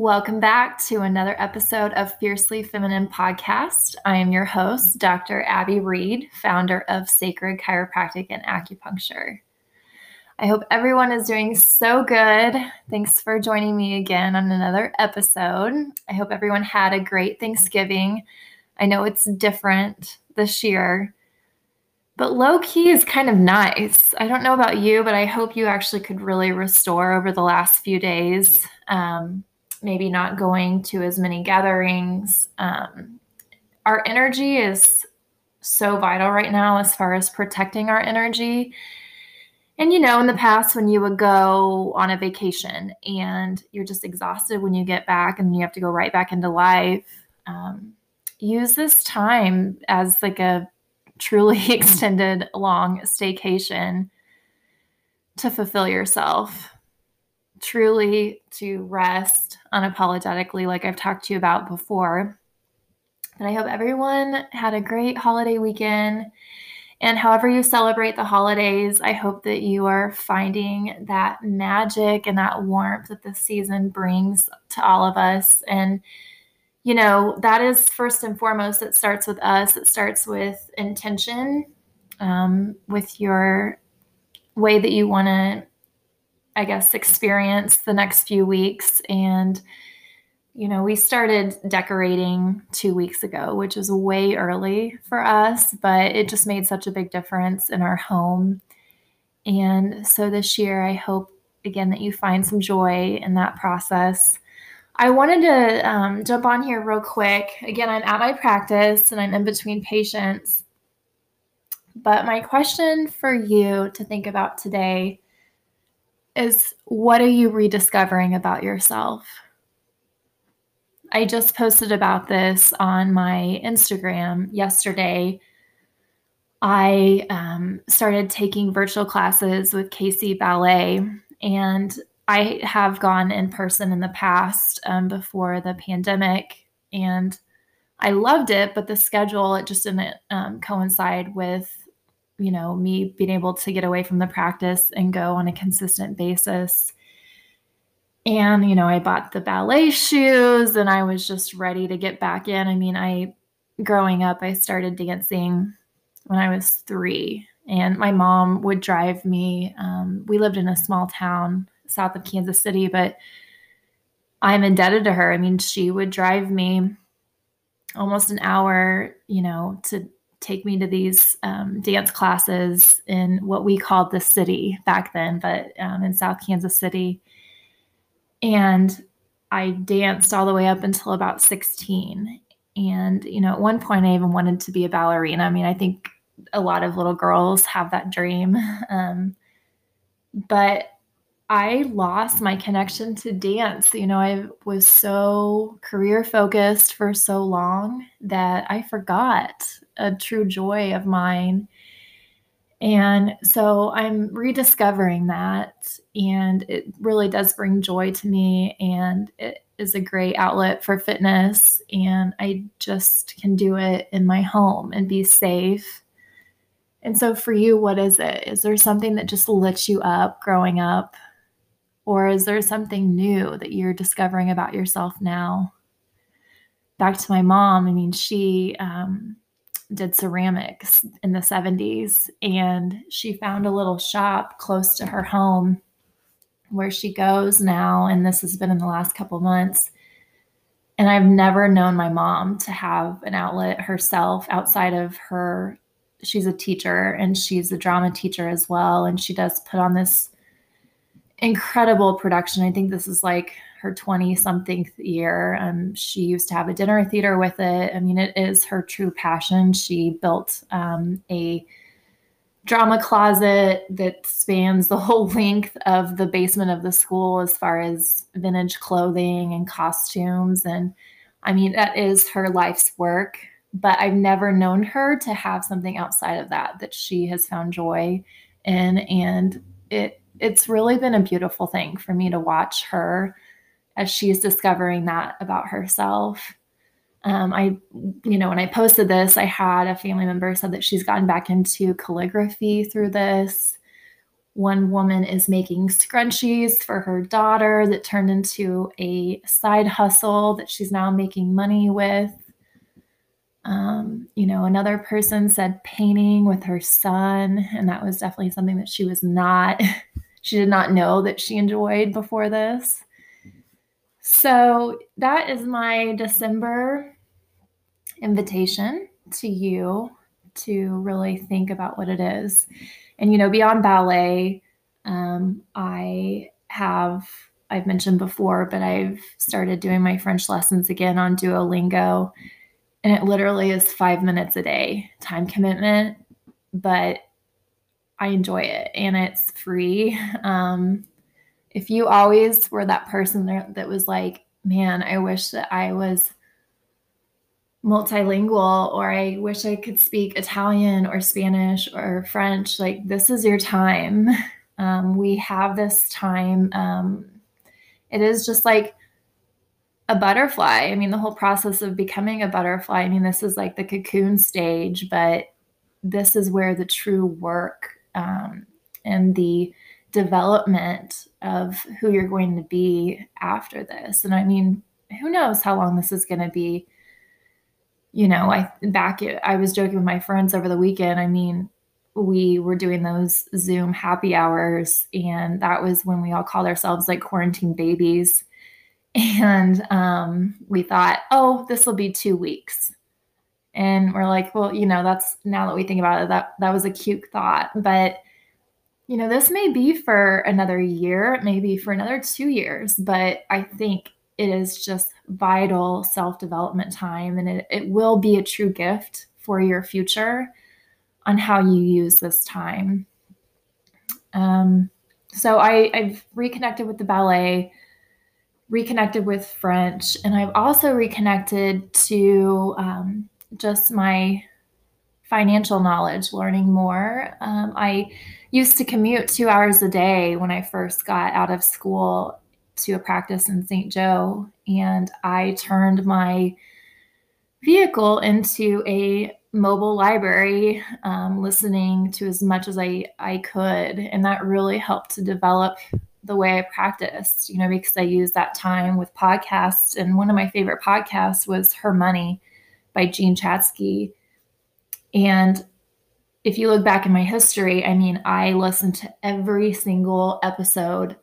Welcome back to another episode of Fiercely Feminine Podcast. I am your host, Dr. Abby Reed, founder of Sacred Chiropractic and Acupuncture. I hope everyone is doing so good. Thanks for joining me again on another episode. I hope everyone had a great Thanksgiving. I know it's different this year, but low key is kind of nice. I don't know about you, but I hope you actually could really restore over the last few days. Um, maybe not going to as many gatherings. Um, our energy is so vital right now as far as protecting our energy. And you know, in the past, when you would go on a vacation and you're just exhausted when you get back and you have to go right back into life, um, use this time as like a truly extended long staycation to fulfill yourself truly to rest unapologetically, like I've talked to you about before. And I hope everyone had a great holiday weekend. And however you celebrate the holidays, I hope that you are finding that magic and that warmth that the season brings to all of us. And, you know, that is first and foremost, it starts with us, it starts with intention, um, with your way that you want to I guess, experience the next few weeks. And, you know, we started decorating two weeks ago, which is way early for us, but it just made such a big difference in our home. And so this year, I hope again that you find some joy in that process. I wanted to um, jump on here real quick. Again, I'm at my practice and I'm in between patients. But my question for you to think about today is what are you rediscovering about yourself? I just posted about this on my Instagram yesterday. I um, started taking virtual classes with KC Ballet, and I have gone in person in the past um, before the pandemic, and I loved it. But the schedule it just didn't um, coincide with you know, me being able to get away from the practice and go on a consistent basis. And, you know, I bought the ballet shoes and I was just ready to get back in. I mean, I, growing up, I started dancing when I was three, and my mom would drive me. Um, we lived in a small town south of Kansas City, but I'm indebted to her. I mean, she would drive me almost an hour, you know, to take me to these um, dance classes in what we called the city back then, but um, in South Kansas City. And I danced all the way up until about 16. And, you know, at one point I even wanted to be a ballerina. I mean, I think a lot of little girls have that dream. Um, but I lost my connection to dance. You know, I was so career focused for so long that I forgot a true joy of mine. And so I'm rediscovering that, and it really does bring joy to me. And it is a great outlet for fitness. And I just can do it in my home and be safe. And so, for you, what is it? Is there something that just lit you up growing up? Or is there something new that you're discovering about yourself now? Back to my mom, I mean, she um, did ceramics in the 70s and she found a little shop close to her home where she goes now and this has been in the last couple months and I've never known my mom to have an outlet herself outside of her she's a teacher and she's a drama teacher as well and she does put on this incredible production. I think this is like her 20 something year. Um, she used to have a dinner theater with it. I mean, it is her true passion. She built um, a drama closet that spans the whole length of the basement of the school as far as vintage clothing and costumes. And I mean, that is her life's work. But I've never known her to have something outside of that that she has found joy in. And it it's really been a beautiful thing for me to watch her as she's discovering that about herself. Um, I, you know, when I posted this, I had a family member said that she's gotten back into calligraphy through this, One woman is making scrunchies for her daughter that turned into a side hustle that she's now making money with. Um, you know, another person said painting with her son, and that was definitely something that she was not, she did not know that she enjoyed before this. So that is my December invitation to you to really think about what it is. And, you know, beyond ballet, um, I have, I've mentioned before, but I've started doing my French lessons again on Duolingo. And it literally is five minutes a day time commitment, but I enjoy it and it's free. Um, if you always were that person there that was like, man, I wish that I was multilingual or I wish I could speak Italian or Spanish or French, like this is your time. Um, we have this time. Um, it is just like a butterfly. I mean, the whole process of becoming a butterfly, I mean, this is like the cocoon stage, but this is where the true work um, and the development of who you're going to be after this. And I mean, who knows how long this is going to be? you know, I back I was joking with my friends over the weekend. I mean, we were doing those Zoom happy hours, and that was when we all called ourselves like quarantine babies. And um, we thought, oh, this will be two weeks. And we're like, well, you know, that's now that we think about it, that that was a cute thought. But you know, this may be for another year, maybe for another two years, but I think it is just vital self development time and it, it will be a true gift for your future on how you use this time. Um, so I, I've reconnected with the ballet, reconnected with French, and I've also reconnected to um, just my financial knowledge, learning more. Um, I used to commute two hours a day when I first got out of school to a practice in St. Joe, and I turned my vehicle into a mobile library, um, listening to as much as I, I could. And that really helped to develop the way I practiced, you know, because I used that time with podcasts. And one of my favorite podcasts was Her Money by Jean Chatzky. And if you look back in my history, I mean, I listened to every single episode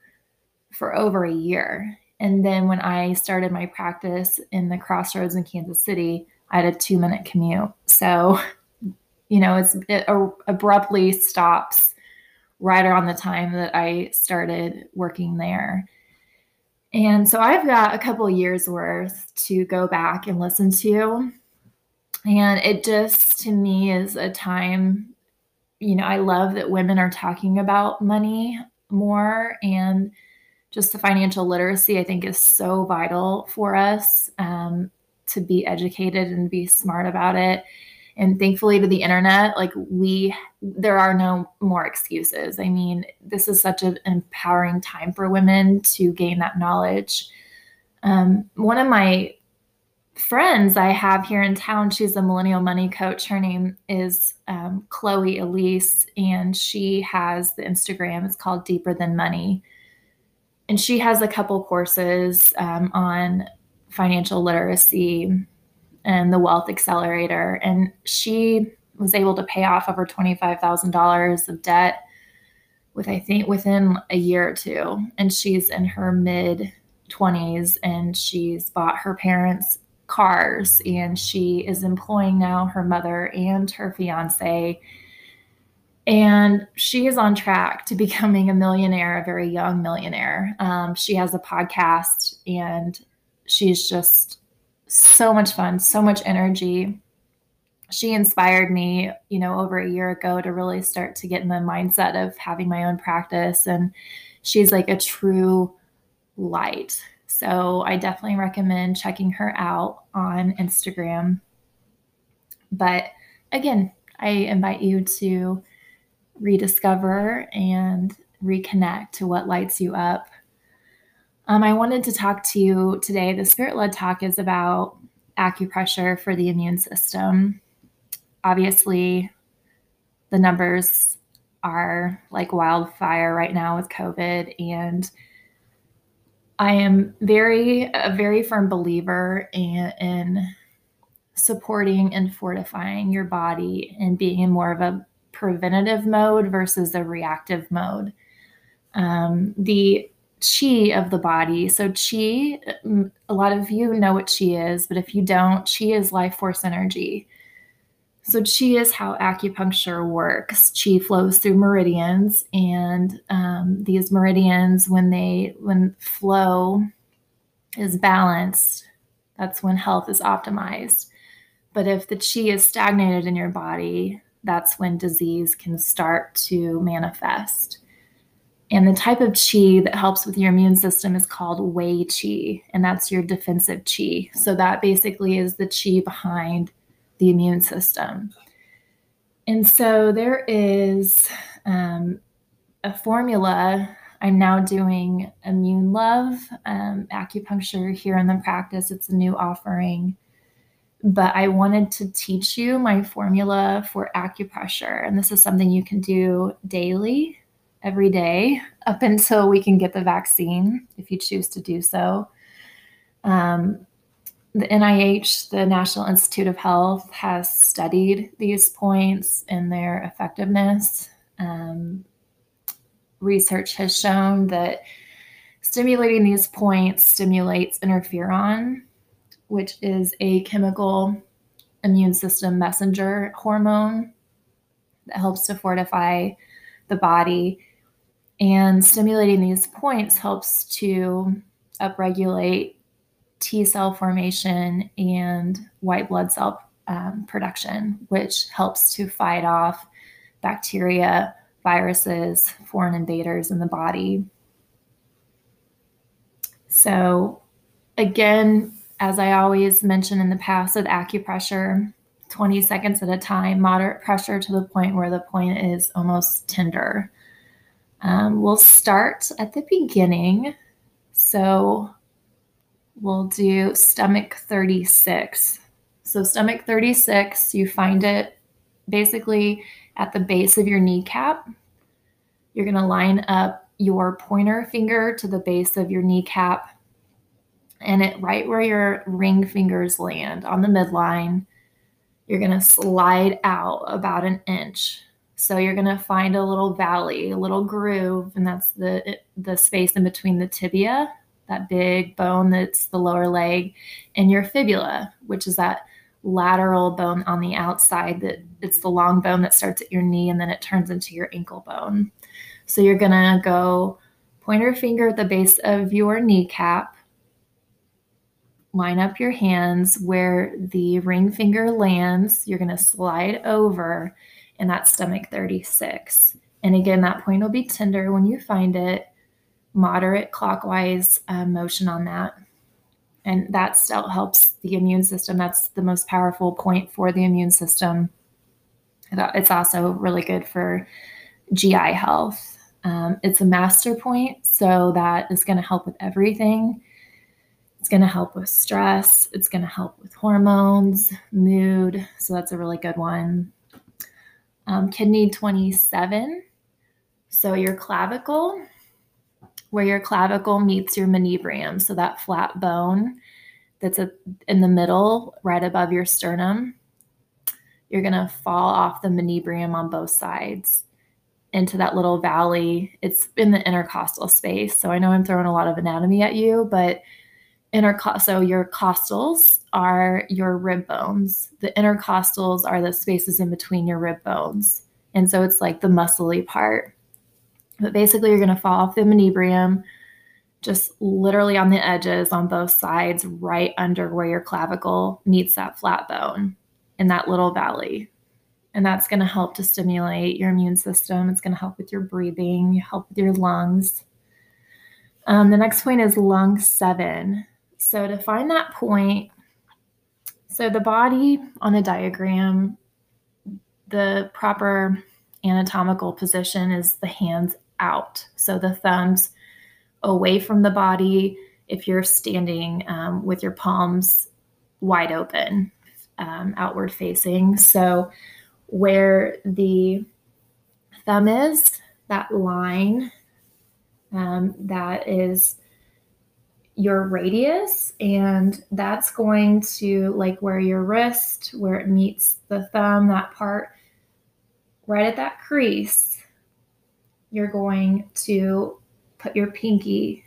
for over a year. And then when I started my practice in the crossroads in Kansas City, I had a two minute commute. So, you know, it abruptly stops right around the time that I started working there. And so I've got a couple years worth to go back and listen to. And it just to me is a time, you know, I love that women are talking about money more and just the financial literacy, I think, is so vital for us um, to be educated and be smart about it. And thankfully, to the internet, like we, there are no more excuses. I mean, this is such an empowering time for women to gain that knowledge. Um, one of my friends I have here in town, she's a millennial money coach. Her name is um, Chloe Elise, and she has the Instagram. It's called Deeper Than Money and she has a couple courses um, on financial literacy and the wealth accelerator and she was able to pay off over $25000 of debt with i think within a year or two and she's in her mid 20s and she's bought her parents cars and she is employing now her mother and her fiance and she is on track to becoming a millionaire, a very young millionaire. Um, she has a podcast and she's just so much fun, so much energy. She inspired me, you know, over a year ago to really start to get in the mindset of having my own practice. And she's like a true light. So I definitely recommend checking her out on Instagram. But again, I invite you to rediscover and reconnect to what lights you up. Um, I wanted to talk to you today. The Spirit Led Talk is about acupressure for the immune system. Obviously, the numbers are like wildfire right now with COVID. And I am very, a very firm believer in, in supporting and fortifying your body and being in more of a preventative mode versus a reactive mode. Um, the chi of the body. So, chi, a lot of you know what chi is, but if you don't, chi is life force energy. So, chi is how acupuncture works. Chi flows through meridians, and um, these meridians, when they when flow is balanced, that's when health is optimized. But if the chi is stagnated in your body, that's when disease can start to manifest. And the type of chi that helps with your immune system is called Wei Qi, and that's your defensive chi. So that basically is the chi behind the immune system. And so there is um, a formula. I'm now doing Immune Love um, acupuncture here in the practice. It's a new offering. But I wanted to teach you my formula for acupressure. And this is something you can do daily every day up until we can get the vaccine, if you choose to do so. Um, the NIH, the National Institute of Health, has studied these points and their effectiveness. Um, research has shown that stimulating these points stimulates interferon, which is a chemical immune system messenger hormone that helps to fortify the body and stimulating these points helps to upregulate T cell formation and white blood cell um, production, which helps to fight off bacteria, viruses, foreign invaders in the body. So, again, as I always mention in the past with acupressure, 20 seconds at a time, moderate pressure to the point where the point is almost tender. Um, we'll start at the beginning. So we'll do stomach 36. So, stomach 36, you find it basically at the base of your kneecap. You're going to line up your pointer finger to the base of your kneecap and it right where your ring fingers land on the midline. You're going to slide out about an inch so you're going to find a little valley, a little groove, and that's the the space in between the tibia, that big bone that's the lower leg, and your fibula, which is that lateral bone on the outside that it's the long bone that starts at your knee and then it turns into your ankle bone. So you're going to go pointer finger at the base of your kneecap. Line up your hands where the ring finger lands. You're going to slide over and that's stomach 36. And again, that point will be tender when you find it, moderate clockwise uh, motion on that. And that still helps the immune system. That's the most powerful point for the immune system. It's also really good for GI health. Um, it's a master point, so that is going to help with everything. It's going to help with stress. It's going to help with hormones, mood. So that's a really good one um, kidney 27. So your clavicle, where your clavicle meets your manubrium, so that flat bone that's a, in the middle, right above your sternum, you're going to fall off the manubrium on both sides into that little valley. It's in the intercostal space. So I know I'm throwing a lot of anatomy at you, but intercostal so your costals are your rib bones. The intercostals are the spaces in between your rib bones. And so it's like the muscly part. But basically, you're going to fall off the manubrium, just literally on the edges on both sides, right under where your clavicle meets that flat bone in that little valley. And that's going to help to stimulate your immune system. It's going to help with your breathing, help with your lungs. Um, the next point is lung seven. So to find that point, so the body on a diagram, the proper anatomical position is the hands out. So the thumbs away from the body if you're standing um, with your palms wide open, um, outward facing. So where the thumb is, that line um, that is your radius, and that's going to like where your wrist, where it meets the thumb, that part right at that crease, you're going to put your pinky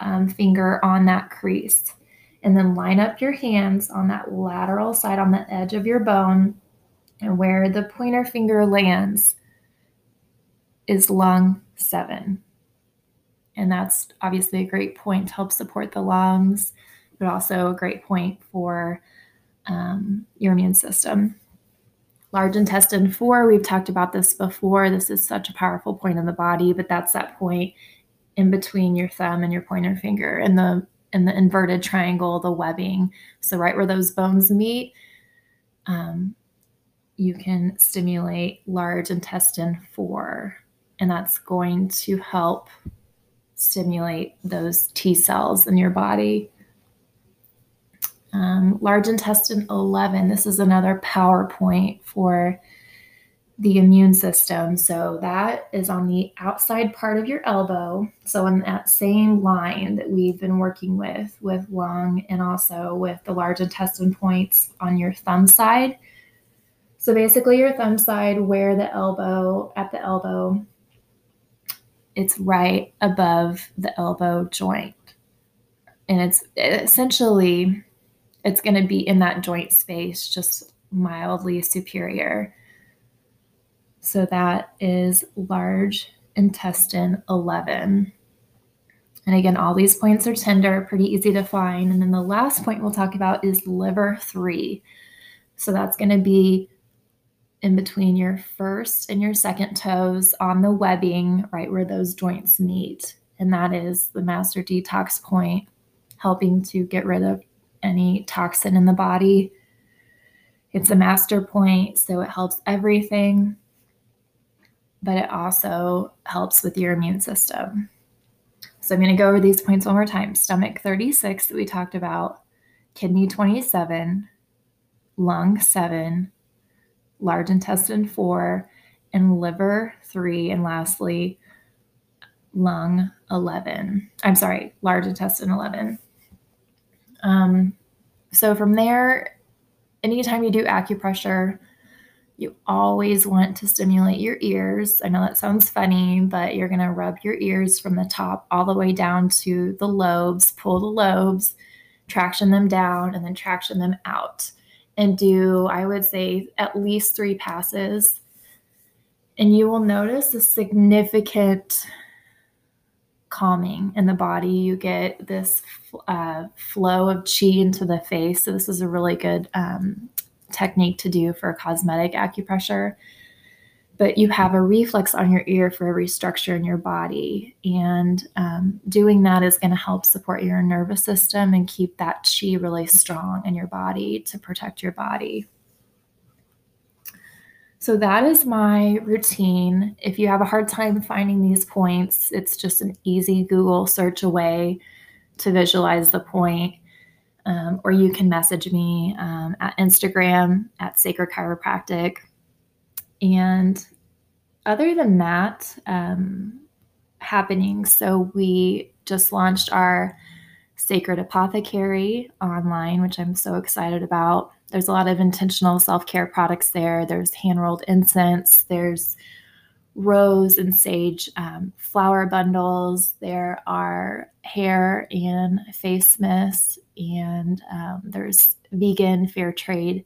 um, finger on that crease and then line up your hands on that lateral side on the edge of your bone and where the pointer finger lands is lung seven. And that's obviously a great point to help support the lungs, but also a great point for um, your immune system. Large intestine four, we've talked about this before. This is such a powerful point in the body, but that's that point in between your thumb and your pointer finger and the in the inverted triangle, the webbing. So right where those bones meet, um, you can stimulate large intestine four, and that's going to help stimulate those T cells in your body. Um, large intestine 11, this is another PowerPoint for the immune system. So that is on the outside part of your elbow. So on that same line that we've been working with, with lung and also with the large intestine points on your thumb side. So basically, your thumb side, where the elbow, at the elbow, it's right above the elbow joint. And it's essentially, it's going to be in that joint space, just mildly superior. So that is large intestine 11. And again, all these points are tender, pretty easy to find. And then the last point we'll talk about is liver three. So that's going to be in between your first and your second toes on the webbing, right where those joints meet. And that is the master detox point, helping to get rid of any toxin in the body. It's a master point, so it helps everything, but it also helps with your immune system. So I'm going to go over these points one more time. Stomach 36 that we talked about, kidney 27, lung 7, large intestine four, and liver three, and lastly, lung 11. I'm sorry, large intestine 11. Um, so from there, anytime you do acupressure, you always want to stimulate your ears. I know that sounds funny, but you're going to rub your ears from the top all the way down to the lobes, pull the lobes, traction them down, and then traction them out and do, I would say, at least three passes. And you will notice a significant calming in the body. You get this uh, flow of chi into the face. So, this is a really good um, technique to do for cosmetic acupressure but you have a reflex on your ear for every structure in your body. And um, doing that is going to help support your nervous system and keep that chi really strong in your body to protect your body. So that is my routine. If you have a hard time finding these points, it's just an easy Google search away to visualize the point. Um, or you can message me um, at Instagram at Sacred Chiropractic and other than that, um, happening, so we just launched our Sacred Apothecary online, which I'm so excited about. There's a lot of intentional self care products there. There's hand rolled incense, there's rose and sage um, flower bundles, there are hair and face mists, and um, there's vegan, fair trade,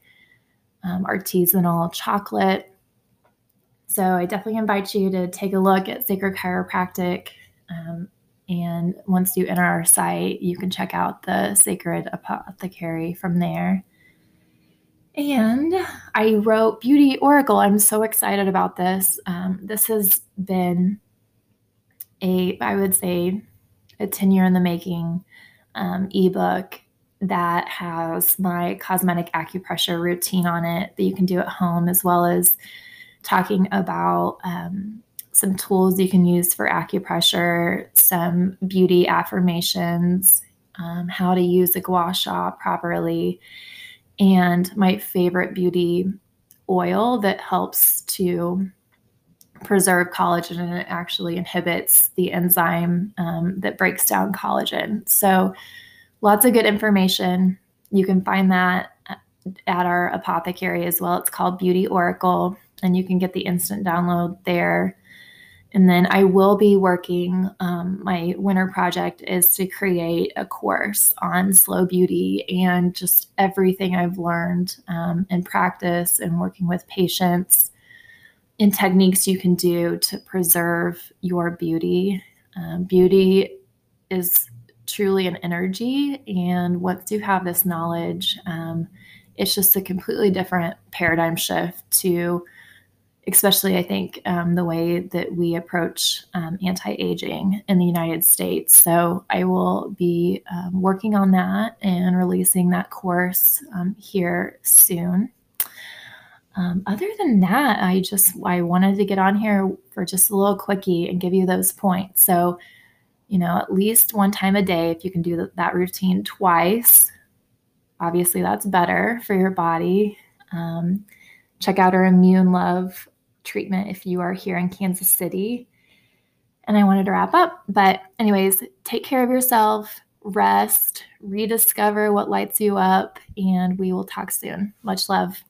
um, artisanal chocolate so I definitely invite you to take a look at Sacred Chiropractic. Um, and once you enter our site, you can check out the Sacred Apothecary from there. And I wrote Beauty Oracle. I'm so excited about this. Um, this has been a, I would say, a 10 year in the making um, ebook that has my cosmetic acupressure routine on it that you can do at home, as well as talking about um, some tools you can use for acupressure, some beauty affirmations, um, how to use a gua sha properly, and my favorite beauty oil that helps to preserve collagen and it actually inhibits the enzyme um, that breaks down collagen. So, lots of good information. You can find that at our apothecary as well. It's called Beauty Oracle, and you can get the instant download there. And then I will be working, um, my winter project is to create a course on slow beauty and just everything I've learned um, in practice and working with patients and techniques you can do to preserve your beauty. Um, beauty is truly an energy. And once you have this knowledge, um, it's just a completely different paradigm shift to, especially I think, um, the way that we approach um, anti aging in the United States. So I will be um, working on that and releasing that course um, here soon. Um, other than that, I just I wanted to get on here for just a little quickie and give you those points. So, you know, at least one time a day, if you can do that routine twice, obviously that's better for your body. Um, check out our Immune Love treatment if you are here in Kansas City. And I wanted to wrap up, but anyways, take care of yourself, rest, rediscover what lights you up, and we will talk soon. Much love.